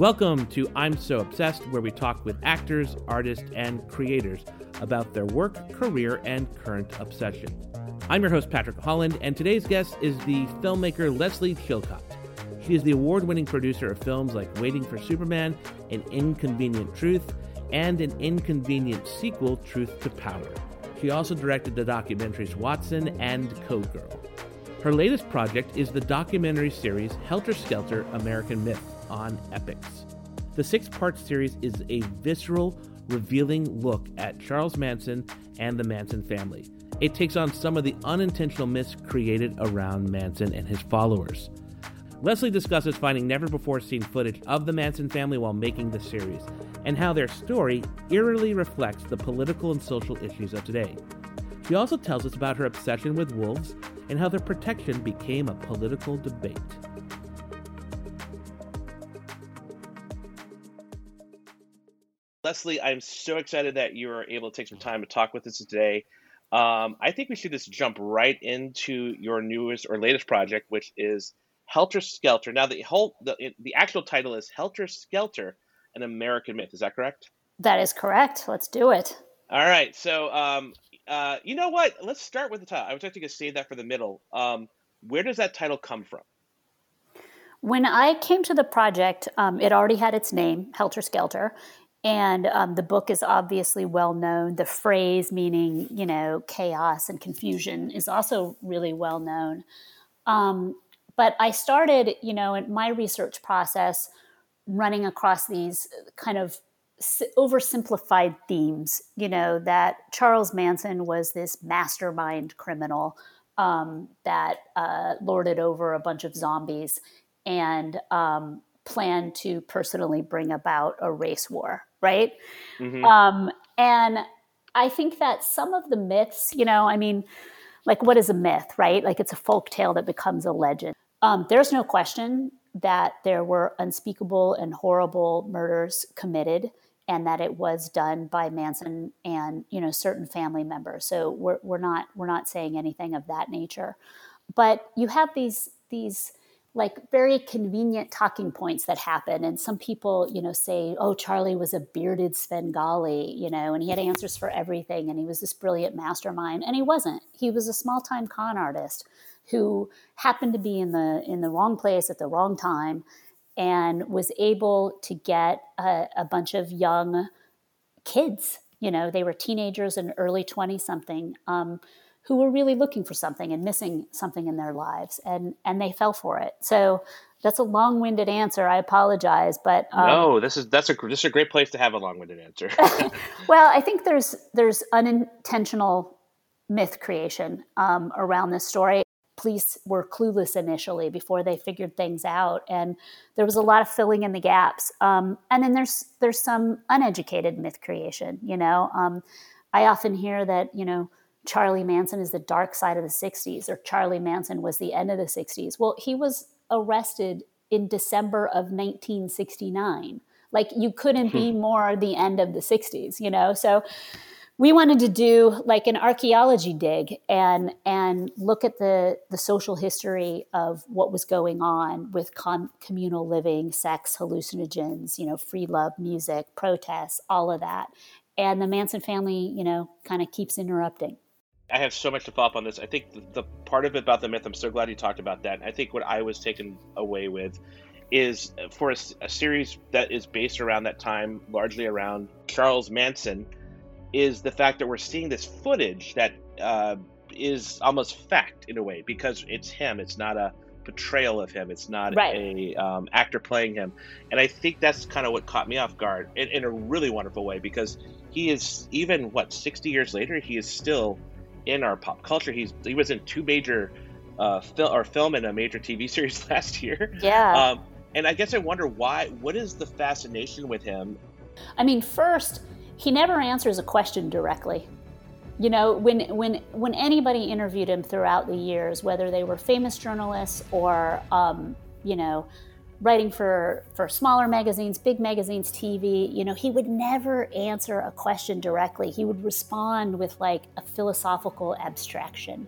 Welcome to I'm So Obsessed, where we talk with actors, artists, and creators about their work, career, and current obsession. I'm your host, Patrick Holland, and today's guest is the filmmaker Lesley Chilcott. She is the award winning producer of films like Waiting for Superman, An Inconvenient Truth, and an inconvenient sequel, Truth to Power. She also directed the documentaries Watson and Code Girl. Her latest project is the documentary series Helter Skelter American Myth on Epix. The six part series is a visceral, revealing look at Charles Manson and the Manson family. It takes on some of the unintentional myths created around Manson and his followers. Leslie discusses finding never before seen footage of the Manson family while making the series, and how their story eerily reflects the political and social issues of today. She also tells us about her obsession with wolves and how their protection became a political debate. Lesley, I'm so excited that you are able to take some time to talk with us today. Um, I think we should just jump right into your newest or latest project, which is Helter Skelter. Now, the whole the, the actual title is Helter Skelter: An American Myth. Is that correct? That is correct. Let's do it. All right. So, um, uh, you know what? Let's start with the title. I was actually going to save that for the middle. Um, where does that title come from? When I came to the project, um, it already had its name, Helter Skelter, and um, the book is obviously well known. The phrase meaning, you know, chaos and confusion is also really well known. Um, but I started, you know, in my research process running across these kind of oversimplified themes, you know, that Charles Manson was this mastermind criminal um, that uh, lorded over a bunch of zombies and um, planned to personally bring about a race war, right? Mm-hmm. Um, and I think that some of the myths, you know, I mean, like what is a myth, right? Like it's a folk tale that becomes a legend. Um, there's no question that there were unspeakable and horrible murders committed and that it was done by Manson and you know certain family members. So we're we're not we're not saying anything of that nature, but you have these these like very convenient talking points that happen. And some people you know say oh charlie was a bearded svengali you know and he had answers for everything and he was this brilliant mastermind. And he wasn't. He was a small time con artist who happened to be in the in the wrong place at the wrong time and was able to get a, a bunch of young kids. You know, they were teenagers and early 20 something um, who were really looking for something and missing something in their lives, and and they fell for it. So that's a long-winded answer. I apologize, but um, no, this is that's a this is a great place to have a long-winded answer. well, I think there's there's unintentional myth creation um, around this story police were clueless initially before they figured things out, and there was a lot of filling in the gaps. Um, and then there's there's some uneducated myth creation. You know, um, I often hear that you know Charlie Manson is the dark side of the '60s, or Charlie Manson was the end of the '60s. Well, he was arrested in December of 1969. Like you couldn't be hmm. more the end of the 60s, you know. So we wanted to do like an archaeology dig and and look at the the social history of what was going on with com- communal living, sex, hallucinogens, you know, free love, music, protests, all of that. And the Manson family, you know, kind of keeps interrupting. I have so much to follow up on this. I think the, the part of it about the myth, I'm so glad you talked about that. I think what I was taken away with is for a, a series that is based around that time, largely around Charles Manson is the fact that we're seeing this footage that uh, is almost fact in a way because it's him. It's not a portrayal of him. It's not right. a um, actor playing him, and I think that's kind of what caught me off guard in, in, a really wonderful way because he is even what sixty years later he is still in our pop culture. He's he was in two major uh, film or film and a major TV series last year. Yeah. Um, and I guess I wonder why. What is the fascination with him? I mean, first he never answers a question directly. You know, when when when anybody interviewed him throughout the years, whether they were famous journalists or um, you know, writing for for smaller magazines, big magazines, TV, you know, he would never answer a question directly. He would respond with like a philosophical abstraction.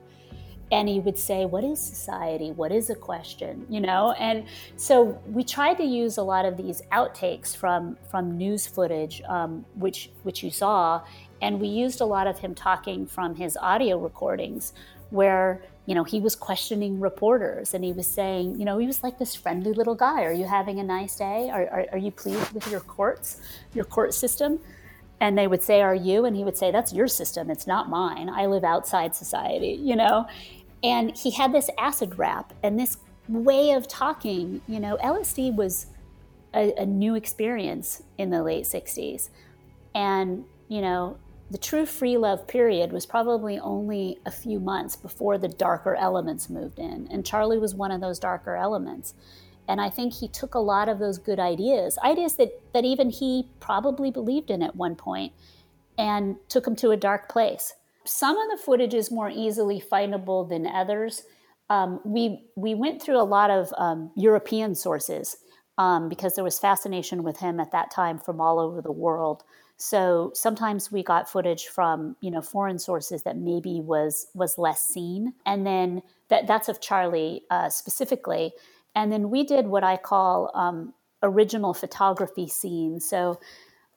and he would say what is society what is a question you know and so we tried to use a lot of these outtakes from from news footage um, which which you saw and we used a lot of him talking from his audio recordings where you know he was questioning reporters and he was saying you know he was like this friendly little guy. Are you having a nice day? Are, are, are you pleased with your courts your court system? And they would say are you? And he would say that's your system. It's not mine. I live outside society you know? And he had this acid rap and this way of talking. You know, LSD was a, a new experience in the late 60s. And, you know, the true free love period was probably only a few months before the darker elements moved in. And Charlie was one of those darker elements. And I think he took a lot of those good ideas, ideas that, that even he probably believed in at one point, and took them to a dark place. Some of the footage is more easily findable than others. Um, we we went through a lot of um, European sources um, because there was fascination with him at that time from all over the world. So sometimes we got footage from you know foreign sources that maybe was was less seen, and then that that's of Charlie uh, specifically. And then we did what I call um, original photography scenes. So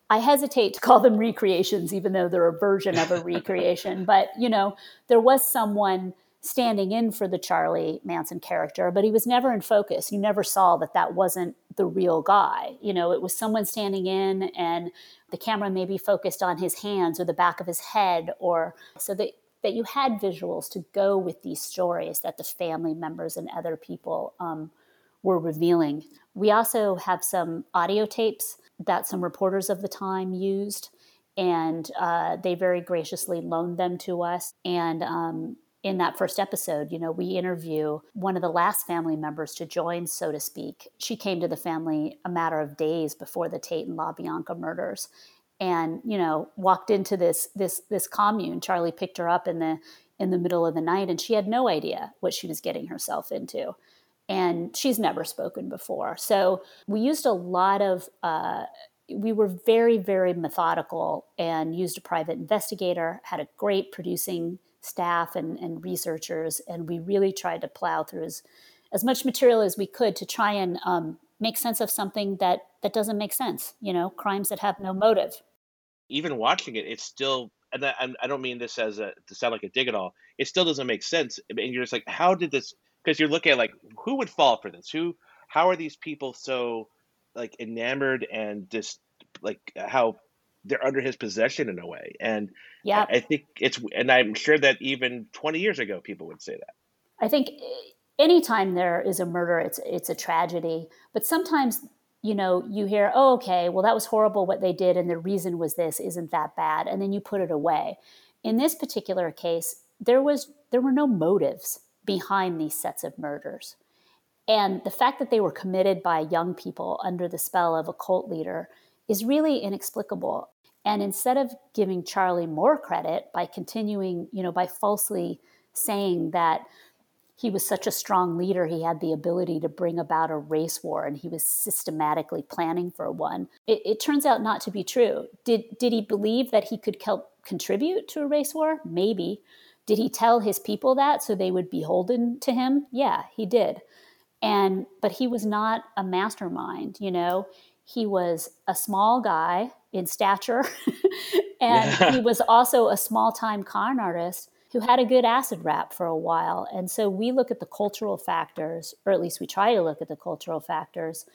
I hesitate to call them recreations, even though they're a version of a recreation. But, you know, there was someone standing in for the Charlie Manson character, but he was never in focus. You never saw that that wasn't the real guy. You know, it was someone standing in and the camera may be focused on his hands or the back of his head or so that that you had visuals to go with these stories that the family members and other people um, were revealing. We also have some audio tapes that some reporters of the time used, and uh, they very graciously loaned them to us. And um, in that first episode, you know, we interview one of the last family members to join, so to speak. She came to the family a matter of days before the Tate and LaBianca murders, and you know, walked into this this this commune. Charlie picked her up in the in the middle of the night, and she had no idea what she was getting herself into and she's never spoken before. So we used a lot of, uh, we were very, very methodical and used a private investigator, had a great producing staff and, and researchers, and we really tried to plow through as, as much material as we could to try and um, make sense of something that, that doesn't make sense, you know, crimes that have no motive. Even watching it, it's still and I, I, don't mean this as a to sound like a dig at all. It still doesn't make sense, and you're just like, how did this? because you're looking at like who would fall for this? Who? How are these people so like enamored and just like how they're under his possession in a way? And yeah, I, I think it's and I'm sure that even 20 years ago people would say that. I think eh, anytime there is a murder, it's it's a tragedy. But sometimes you know you hear, oh, okay, well that was horrible what they did, and the reason was this. Isn't that bad? And then you put it away. In this particular case, there was there were no motives behind these sets of murders. And the fact that they were committed by young people under the spell of a cult leader is really inexplicable. And instead of giving Charlie more credit by continuing, you know, by falsely saying that he was such a strong leader, he had the ability to bring about a race war and he was systematically planning for one, it, it turns out not to be true. Did, did he believe that he could help contribute to a race war? Maybe. Did he tell his people that so they would be beholden to him? Yeah, he did. And but he was not a mastermind, you know. He was a small guy in stature and yeah. he was also a small-time con artist who had a good acid rap for a while. And so we look at the cultural factors, or at least we try to look at the cultural factors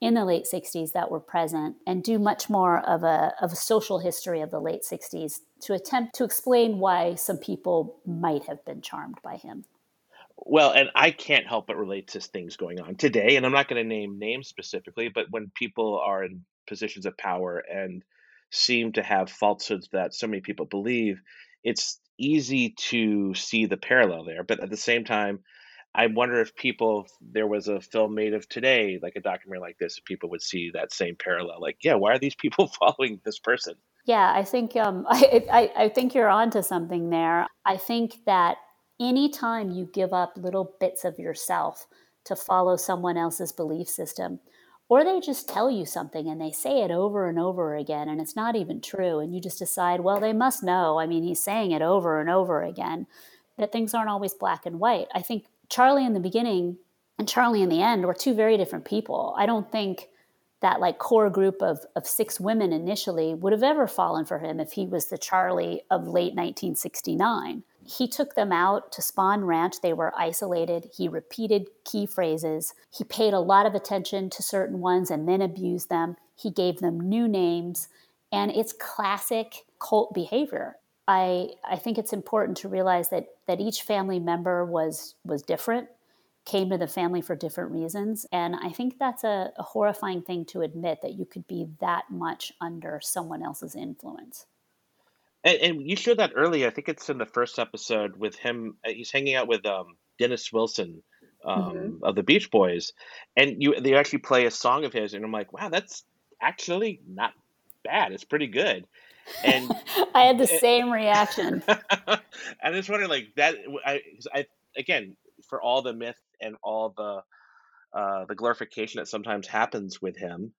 in the late 60s that were present and do much more of a, of a social history of the late 60s to attempt to explain why some people might have been charmed by him. Well, and I can't help but relate to things going on today. And I'm not going to name names specifically, but when people are in positions of power and seem to have falsehoods that so many people believe, it's easy to see the parallel there. But at the same time, I wonder if people, if there was a film made of today, like a documentary like this, people would see that same parallel. Like, yeah, why are these people following this person? Yeah, I think um, I, I, I think you're onto something there. I think that anytime you give up little bits of yourself to follow someone else's belief system, or they just tell you something and they say it over and over again and it's not even true, and you just decide, well, they must know. I mean, he's saying it over and over again that things aren't always black and white. I think Charlie in the beginning and Charlie in the end were two very different people. I don't think that like core group of, of six women initially would have ever fallen for him if he was the Charlie of late 1969. He took them out to Spahn Ranch. They were isolated. He repeated key phrases. He paid a lot of attention to certain ones and then abused them. He gave them new names. And it's classic cult behavior. I, I think it's important to realize that, that each family member was, was different came to the family for different reasons. And I think that's a, a, horrifying thing to admit that you could be that much under someone else's influence. And, and you showed that earlier. I think it's in the first episode with him. Uh, he's hanging out with um, Dennis Wilson um, mm-hmm. of the Beach Boys, and you they actually play a song of his, and I'm like, wow, that's actually not bad. It's pretty good. And I had the same reaction. I just wondering, like that. I, I again, for all the myth and all the uh, the glorification that sometimes happens with him.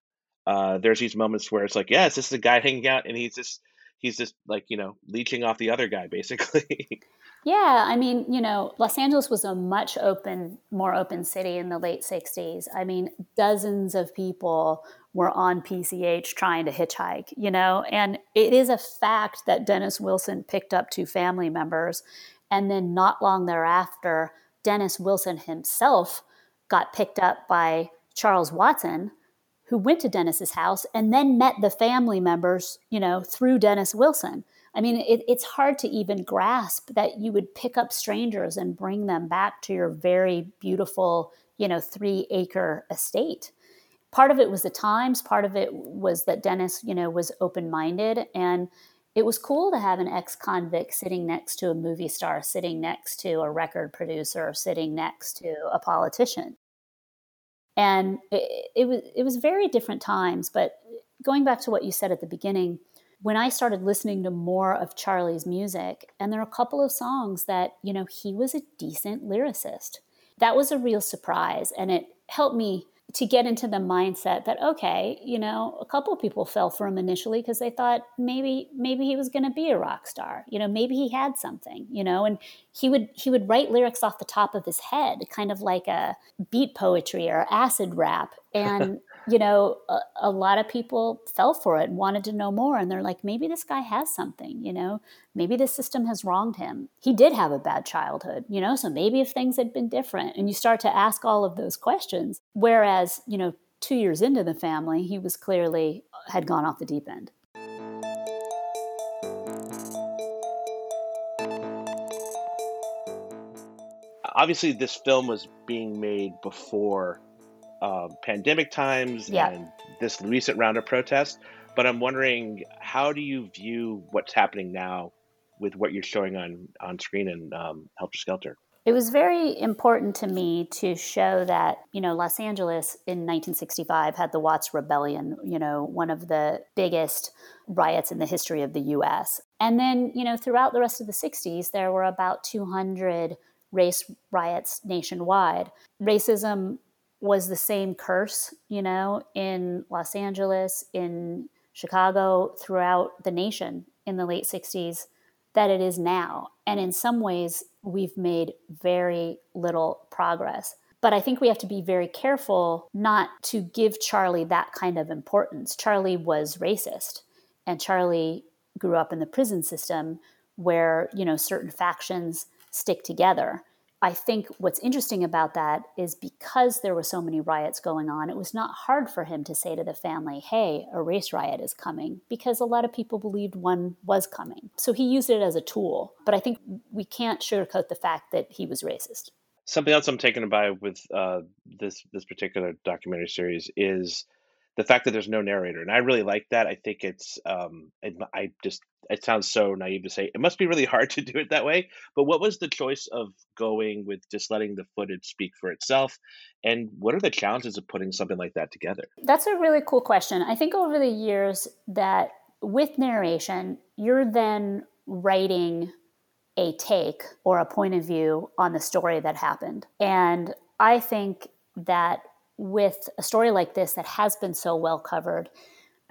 Uh, there's these moments where it's like, yes, this is a guy hanging out, and he's just he's just like you know leeching off the other guy, basically. yeah, I mean, you know, Los Angeles was a much open, more open city in the late '60s. I mean, dozens of people were on PCH trying to hitchhike, you know, and it is a fact that Dennis Wilson picked up two family members, and then not long thereafter Dennis Wilson himself got picked up by Charles Watson, who went to Dennis's house and then met the family members, you know, through Dennis Wilson. I mean, it, it's hard to even grasp that you would pick up strangers and bring them back to your very beautiful, you know, three acre estate. Part of it was the times, part of it was that Dennis, you know, was open minded. And it was cool to have an ex convict sitting next to a movie star, sitting next to a record producer, sitting next to a politician. And it, it, was it was very different times. But going back to what you said at the beginning, when I started listening to more of Charlie's music, and there are a couple of songs that, you know, he was a decent lyricist. That was a real surprise. And it helped me to get into the mindset that okay you know a couple people fell for him initially because they thought maybe maybe he was going to be a rock star you know maybe he had something you know and he would he would write lyrics off the top of his head kind of like a beat poetry or acid rap. And you know, a, a, lot of people fell for it and wanted to know more. And they're like, maybe this guy has something, you know, maybe the system has wronged him. He did have a bad childhood, you know, so maybe if things had been different. And you start to ask all of those questions. Whereas, you know, two years into the family, he was clearly uh, had gone off the deep end. Obviously, this film was being made before uh, pandemic times yeah. and this recent round of protests. But I'm wondering, how do you view what's happening now with what you're showing on on screen in um, Helter Skelter? It was very important to me to show that, you know, Los Angeles in 1965 had the Watts Rebellion, you know, one of the biggest riots in the history of the US. And then, you know, throughout the rest of the 60s, there were about 200 race riots nationwide. Racism was the same curse, you know, in Los Angeles, in Chicago, throughout the nation in the late 60s that it is now. And in some ways, we've made very little progress. But I think we have to be very careful not to give Charlie that kind of importance. Charlie was racist, and Charlie grew up in the prison system where, you know, certain factions stick together. I think what's interesting about that is because there were so many riots going on, it was not hard for him to say to the family, hey, a race riot is coming, because a lot of people believed one was coming. So he used it as a tool. But I think we can't sugarcoat the fact that he was racist. Something else I'm taken by with uh, this this particular documentary series is the fact that there's no narrator, and I really like that. I think it's um, I just it sounds so naive to say it must be really hard to do it that way. But what was the choice of going with just letting the footage speak for itself, and what are the challenges of putting something like that together? That's a really cool question. I think over the years that with narration, you're then writing a take or a point of view on the story that happened, and I think that with a story like this that has been so well covered,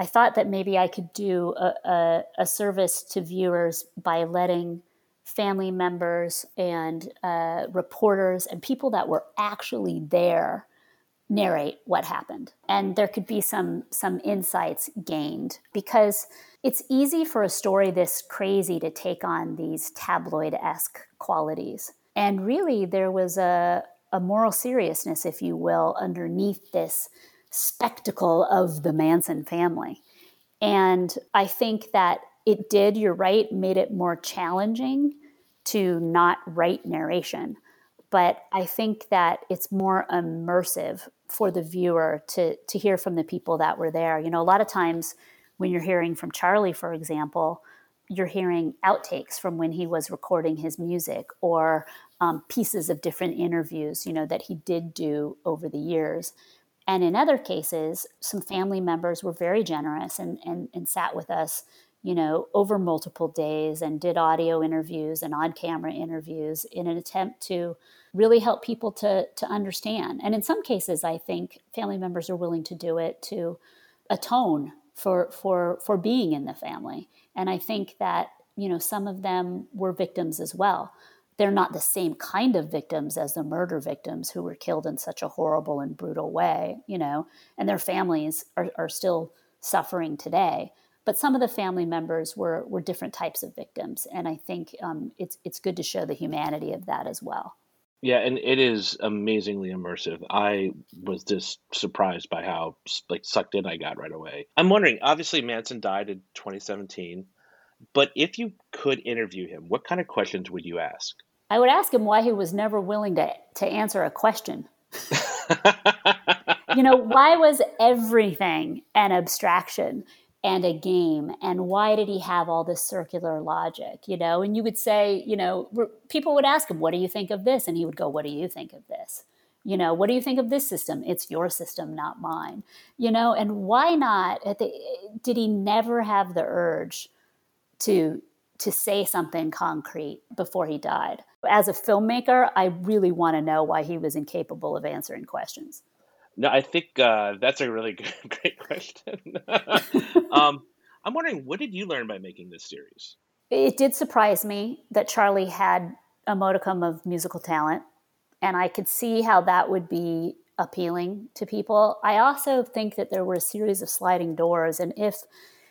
I thought that maybe I could do a, a, a service to viewers by letting family members and uh, reporters and people that were actually there narrate what happened. And there could be some some insights gained because it's easy for a story this crazy to take on these tabloid-esque qualities. And really there was a, a moral seriousness if you will underneath this spectacle of the manson family and i think that it did you're right made it more challenging to not write narration but I think that it's more immersive for the viewer to to hear from the people that were there. You know, a lot of times when you're hearing from Charlie, for example, you're hearing outtakes from when he was recording his music or um, pieces of different interviews, you know, that he did do over the years. And in other cases, some family members were very generous and, and, and sat with us you know, over multiple days and did audio interviews and on camera interviews in an attempt to really help people to, to understand. And in some cases, I think family members are willing to do it to atone for, for, for being in the family. And I think that, you know, some of them were victims as well. They're not the same kind of victims as the murder victims who were killed in such a horrible and brutal way, you know, and their families are, are still suffering today but some of the family members were were different types of victims, and I think um, it's it's good to show the humanity of that as well. Yeah, and it is amazingly immersive. I was just surprised by how like sucked in I got right away. I'm wondering. Obviously, Manson died in 2017, but if you could interview him, what kind of questions would you ask? I would ask him why he was never willing to to answer a question. you know, why was everything an abstraction? and a game? And why did he have all this circular logic you know? And you would say you know people would ask him what do you think of this? And he would go what do you think of this? You know what do you think of this system? It's your system not mine. You know and why not the, did he never have the urge to to say something concrete before he died as a filmmaker i really want to know why he was incapable of answering questions no, I think uh, that's a really good, great question. um, I'm wondering, what did you learn by making this series? It did surprise me that Charlie had a modicum of musical talent, and I could see how that would be appealing to people. I also think that there were a series of sliding doors, and if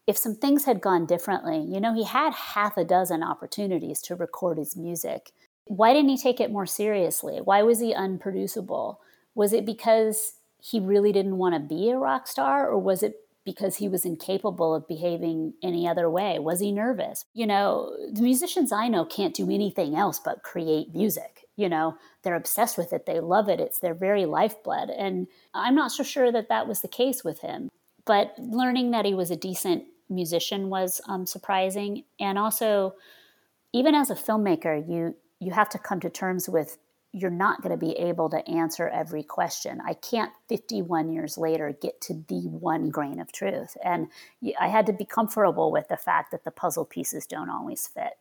if some things had gone differently, you know, he had half a dozen opportunities to record his music. Why didn't he take it more seriously? Why was he unproducible? Was it because he really didn't want to be a rock star or was it because he was incapable of behaving any other way? Was he nervous? You know the musicians i know can't do anything else but create music. You know they're obsessed with it. They love it. It's their very lifeblood. And i'm not so sure that that was the case with him. But learning that he was a decent musician was um, surprising and also even as a filmmaker you you have to come to terms with you're not going to be able to answer every question. I can't 51 years later get to the one grain of truth. And I had to be comfortable with the fact that the puzzle pieces don't always fit.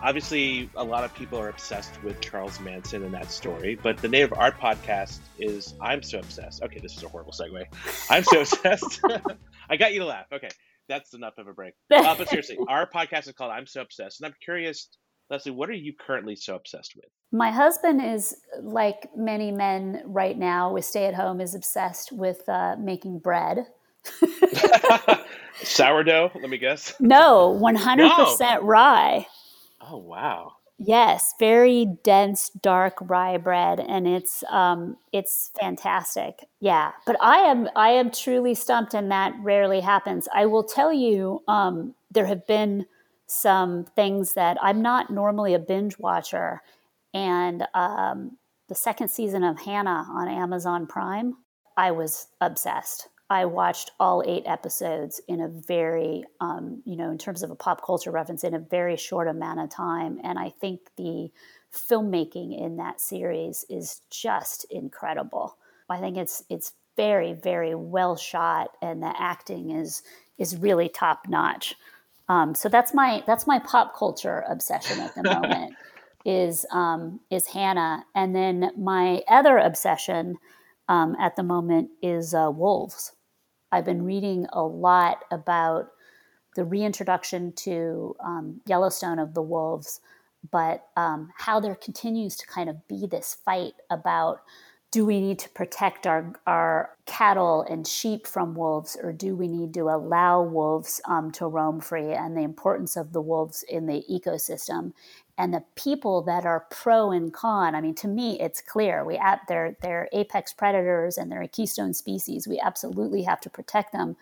Obviously a lot of people are obsessed with Charles Manson and that story, but the name of our podcast is I'm So Obsessed. Okay, this is a horrible segue. I'm so obsessed. I got you to laugh. Okay, that's enough of a break. Uh, but seriously, our podcast is called I'm So Obsessed, and I'm curious, Lesley, what are you currently so obsessed with? My husband is like many men right now with stay at home is obsessed with uh, making bread. Sourdough, let me guess. No, 100% no. rye. Oh wow. Yes, very dense, dark rye bread, and it's um, it's fantastic. Yeah, but I am I am truly stumped, and that rarely happens. I will tell you, um, there have been some things that I'm not normally a binge watcher, and um, the second season of Hanna on Amazon Prime, I was obsessed. I watched all eight episodes in a very, um, you know, in terms of a pop culture reference, in a very short amount of time. And I think the filmmaking in that series is just incredible. I think it's it's very very well shot, and the acting is is really top notch. Um, so that's my that's my pop culture obsession at the moment is um, is Hanna, and then my other obsession um, at the moment is uh, wolves. I've been reading a lot about the reintroduction to um, Yellowstone of the wolves, but um, how there continues to kind of be this fight about do we need to protect our, our cattle and sheep from wolves, or do we need to allow wolves um, to roam free, and the importance of the wolves in the ecosystem? And the people that are pro and con, I mean, to me, it's clear. We they're, they're apex predators and they're a keystone species. We absolutely have to protect them.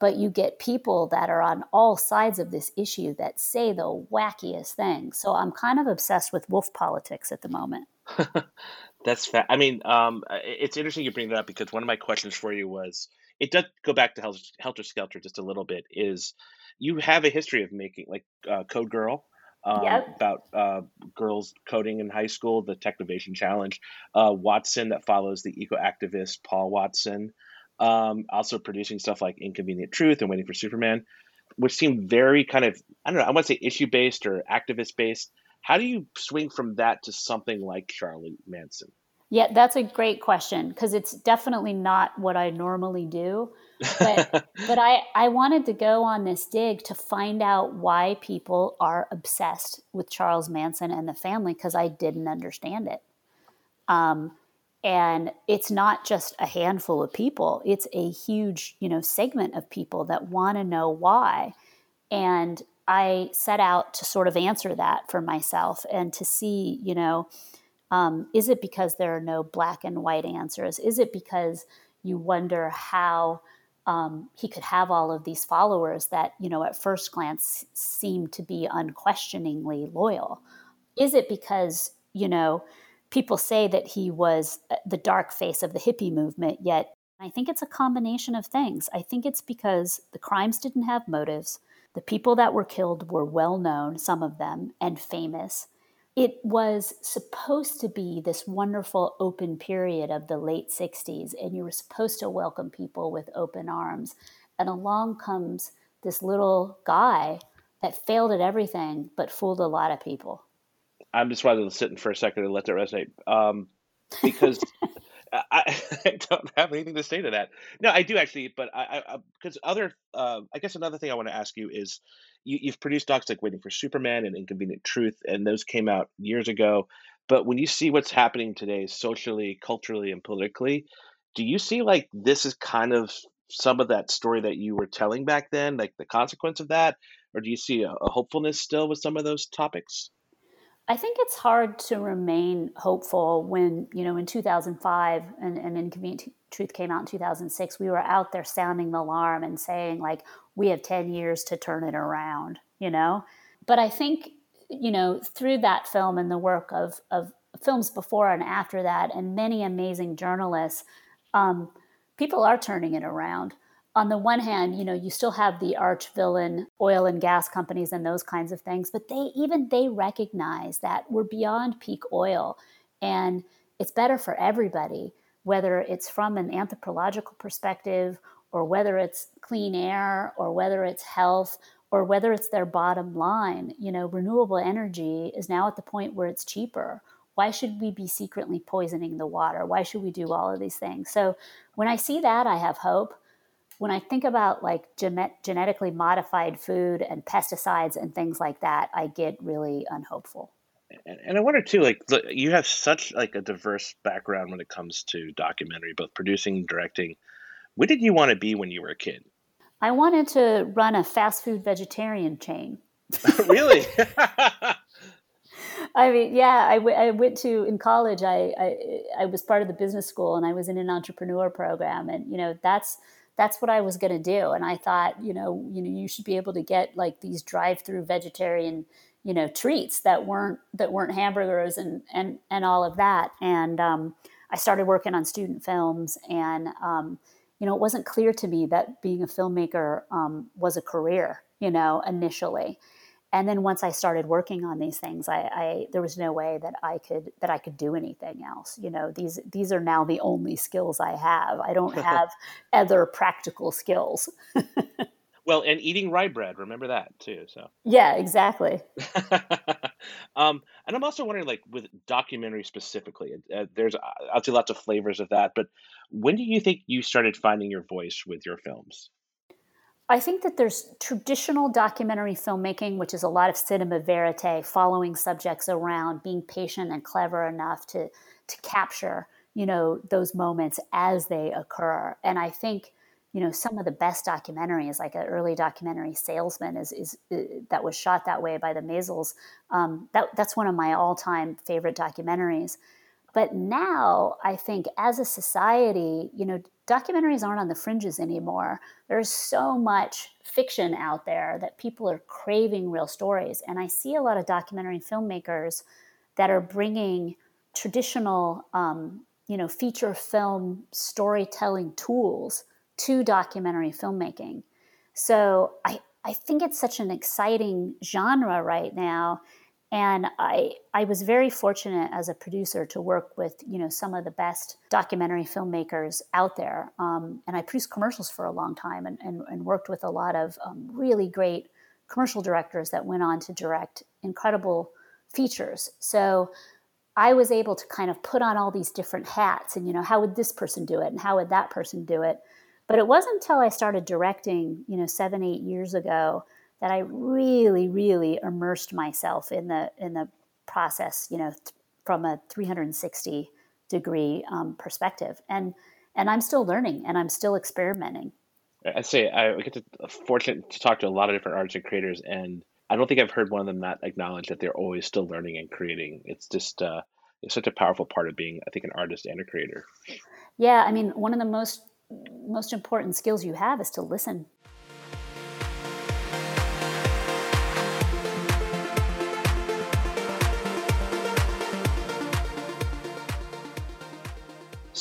But you get people that are on all sides of this issue that say the wackiest things. So I'm kind of obsessed with wolf politics at the moment. That's fa- I mean, um, it's interesting you bring that up because one of my questions for you was it does go back to Helter, Helter Skelter just a little bit. Is you have a history of making like uh, Code Girl um, about uh, girls coding in high school, the Technovation Challenge, uh, Watson that follows the eco activist Paul Watson, um, also producing stuff like Inconvenient Truth and Waiting for Superman, which seem very kind of I don't know I want to say issue based or activist based. How do you swing from that to something like Charlie Manson? Yeah, that's a great question because it's definitely not what I normally do. But but I I wanted to go on this dig to find out why people are obsessed with Charles Manson and the family because I didn't understand it. Um, and it's not just a handful of people; it's a huge you know segment of people that want to know why. And I set out to sort of answer that for myself and to see, you know, um, is it because there are no black and white answers? Is it because you wonder how um, he could have all of these followers that, you know, at first glance seem to be unquestioningly loyal? Is it because, you know, people say that he was uh, the dark face of the hippie movement, yet I think it's a combination of things. I think it's because the crimes didn't have motives. The people that were killed were well known, some of them, and famous. It was supposed to be this wonderful open period of the late 60s, and you were supposed to welcome people with open arms. And along comes this little guy that failed at everything but fooled a lot of people. I'm just wanted to sit in for a second and let that resonate um, because I, I, don't have anything to say to that. No, I do actually, but I because other uh, I guess another thing I want to ask you is you, you've produced docs like Waiting for Superman and Inconvenient Truth, and those came out years ago. But when you see what's happening today, socially, culturally, and politically, do you see like this is kind of some of that story that you were telling back then, like the consequence of that, or do you see a, a hopefulness still with some of those topics? I think it's hard to remain hopeful when, you know, in 2005 and, and Inconvenient Truth came out in 2006, we were out there sounding the alarm and saying, like, we have 10 years to turn it around, you know? But I think, you know, through that film and the work of, of films before and after that, and many amazing journalists, um, people are turning it around on the one hand, you know, you still have the arch villain oil and gas companies and those kinds of things, but they even they recognize that we're beyond peak oil and it's better for everybody, whether it's from an anthropological perspective or whether it's clean air or whether it's health or whether it's their bottom line. You know, renewable energy is now at the point where it's cheaper. Why should we be secretly poisoning the water? Why should we do all of these things? So when I see that, I have hope when I think about like genet- genetically modified food and pesticides and things like that, I get really unhopeful. And, and I wonder too, like you have such like a diverse background when it comes to documentary, both producing, directing. What did you want to be when you were a kid? I wanted to run a fast food vegetarian chain. really? I mean, yeah, I, w- I went to in college. I, I I was part of the business school, and I was in an entrepreneur program, and you know that's that's what I was going to do. And I thought, you know, you know, you should be able to get like these drive-through vegetarian, you know, treats that weren't that weren't hamburgers and and and all of that. And um, I started working on student films, and um, you know, it wasn't clear to me that being a filmmaker um, was a career, you know, initially and then once I started working on these things, I, I, there was no way that I could that I could do anything else. You know, these these are now the only skills I have. I don't have other practical skills. well, and eating rye bread, remember that too. So yeah, exactly. um, and I'm also wondering, like with documentary specifically, uh, there's uh, obviously lots of flavors of that. But when do you think you started finding your voice with your films? I think that there's traditional documentary filmmaking, which is a lot of cinema verite, following subjects around, being patient and clever enough to to capture, you know, those moments as they occur. And I think, you know, some of the best documentaries, like an early documentary, Salesman, is is uh, that was shot that way by the Maysles. Um, that that's one of my all time favorite documentaries. But now I think as a society, you know, documentaries aren't on the fringes anymore. There's so much fiction out there that people are craving real stories. And I see a lot of documentary filmmakers that are bringing traditional, um, you know, feature film storytelling tools to documentary filmmaking. So I, I think it's such an exciting genre right now and I, I was very fortunate as a producer to work with you know some of the best documentary filmmakers out there. Um, and I produced commercials for a long time and, and, and worked with a lot of um, really great commercial directors that went on to direct incredible features. So I was able to kind of put on all these different hats and you know how would this person do it and how would that person do it. But it wasn't until I started directing, you know, seven, eight years ago that I really, really immersed myself in the in the process, you know, th- from a 360 degree um, perspective, and and I'm still learning and I'm still experimenting. I say I get to uh, fortunate to talk to a lot of different artists and creators, and I don't think I've heard one of them not acknowledge that they're always still learning and creating. It's just uh, it's such a powerful part of being, I think, an artist and a creator. Yeah, I mean, one of the most most important skills you have is to listen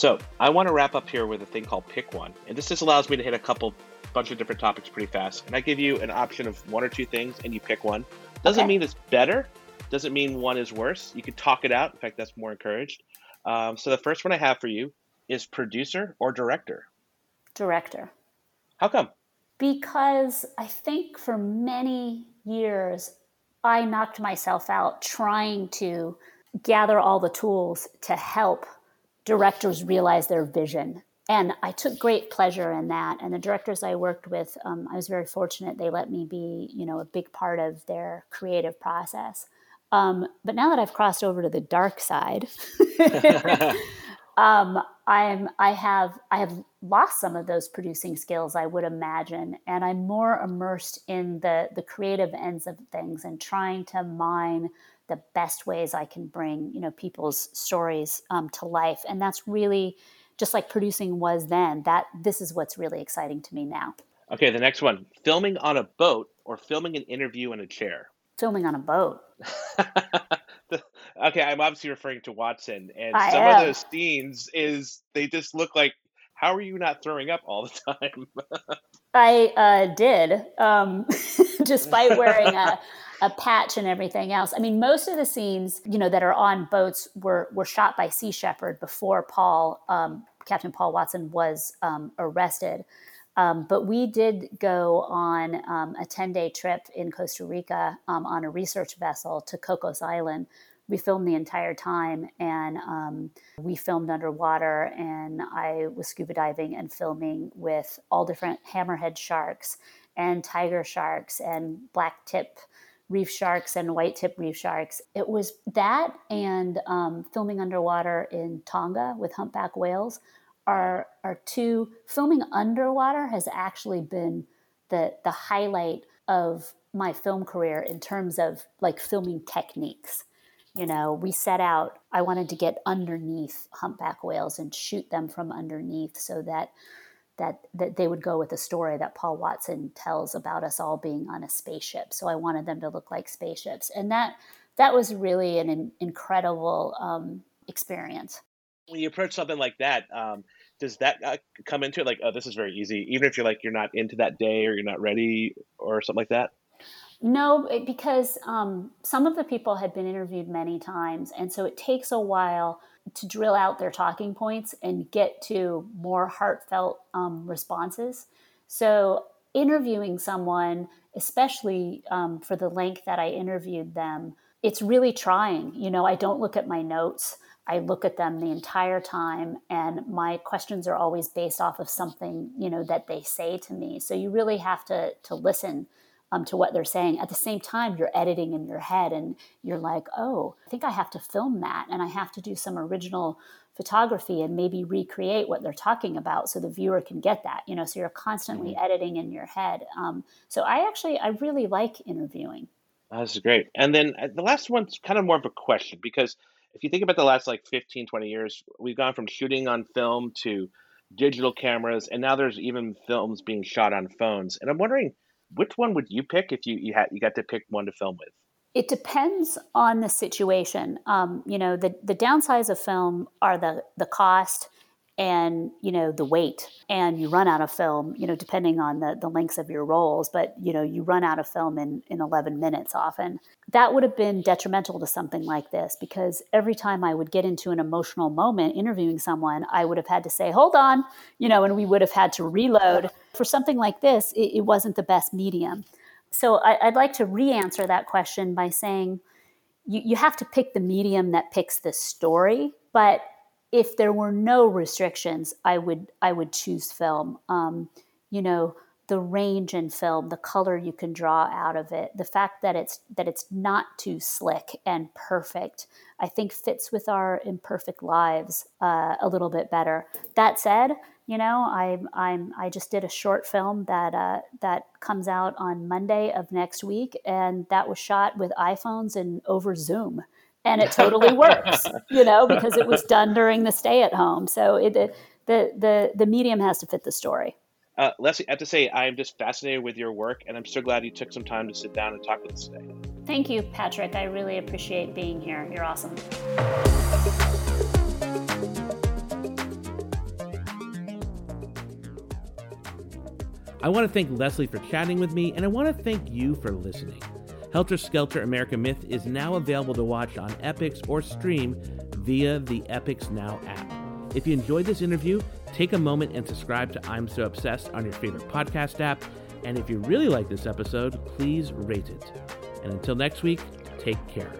So I want to wrap up here with a thing called Pick One, and this just allows me to hit a couple bunch of different topics pretty fast. And I give you an option of one or two things, and you pick one. Doesn't okay. mean it's better. Doesn't mean one is worse. You can talk it out. In fact, that's more encouraged. Um, so the first one I have for you is producer or director. Director. How come? Because I think for many years I knocked myself out trying to gather all the tools to help directors realize their vision. And I took great pleasure in that. And the directors I worked with, um, I was very fortunate. They let me be, you know, a big part of their creative process. Um, but now that I've crossed over to the dark side, um, I'm I have I have lost some of those producing skills I would imagine, and I'm more immersed in the the creative ends of things and trying to mine the best ways I can bring you know people's stories um, to life, and that's really just like producing was then. That this is what's really exciting to me now. Okay, the next one: filming on a boat or filming an interview in a chair. Filming on a boat. okay, I'm obviously referring to Watson, and I some am. of those scenes is they just look like. How are you not throwing up all the time? I uh, did, um, despite wearing a, a patch and everything else. I mean, most of the scenes, you know, that are on boats were were shot by Sea Shepherd before Paul, um, Captain Paul Watson, was um, arrested. Um, but we did go on um, a 10 day trip in Costa Rica um, on a research vessel to Cocos Island. We filmed the entire time and um, we filmed underwater. And I was scuba diving and filming with all different hammerhead sharks and tiger sharks and black tip reef sharks and white tip reef sharks. It was that and um, filming underwater in Tonga with humpback whales are are two filming underwater has actually been the the highlight of my film career in terms of like filming techniques. You know, we set out, I wanted to get underneath humpback whales and shoot them from underneath so that that that they would go with a story that Paul Watson tells about us all being on a spaceship. So I wanted them to look like spaceships, and that that was really an, an incredible um, experience. When you approach something like that, um, does that uh, come into it? Like, oh, this is very easy, even if you're like you're not into that day or you're not ready or something like that. No, because um, some of the people had been interviewed many times, and so it takes a while to drill out their talking points and get to more heartfelt um, responses. So, interviewing someone, especially um, for the length that I interviewed them, it's really trying. You know, I don't look at my notes. I look at them the entire time, and my questions are always based off of something you know that they say to me. So you really have to to listen um, to what they're saying. At the same time, you're editing in your head, and you're like, "Oh, I think I have to film that, and I have to do some original photography and maybe recreate what they're talking about, so the viewer can get that." You know, so you're constantly mm-hmm. editing in your head. Um, so I actually I really like interviewing. This is great. And then uh, the last one's kind of more of a question because if you think about the last like 15, 20 years, we've gone from shooting on film to digital cameras, and now there's even films being shot on phones. And I'm wondering, which one would you pick if you you had you got to pick one to film with? It depends on the situation. Um, you know, the the downsides of film are the the cost and you know the weight and you run out of film you know depending on the, the lengths of your rolls but you know you run out of film in, in 11 minutes often. That would have been detrimental to something like this because every time i would get into an emotional moment interviewing someone i would have had to say hold on you know and we would have had to reload. For something like this it, it wasn't the best medium. So I, would like to re-answer that question by saying you, you have to pick the medium that picks the story but if there were no restrictions, I would I would choose film. Um, you know, the range in film, the color you can draw out of it, the fact that it's that it's not too slick and perfect, I think fits with our imperfect lives uh, a little bit better. That said, you know, I'm I'm I just did a short film that uh, that comes out on Monday of next week, and that was shot with iPhones and over Zoom and it totally works, you know, because it was done during the stay at home. So it, the, the, the medium has to fit the story. Uh, Lesley, I have to say, I am just fascinated with your work, and I'm so glad you took some time to sit down and talk with us today. Thank you, Patrick. I really appreciate being here. You're awesome. I want to thank Lesley for chatting with me, and I want to thank you for listening. Helter Skelter American Myth is now available to watch on Epix or stream via the Epix Now app. If you enjoyed this interview, take a moment and subscribe to I'm So Obsessed on your favorite podcast app. And if you really like this episode, please rate it. And until next week, take care.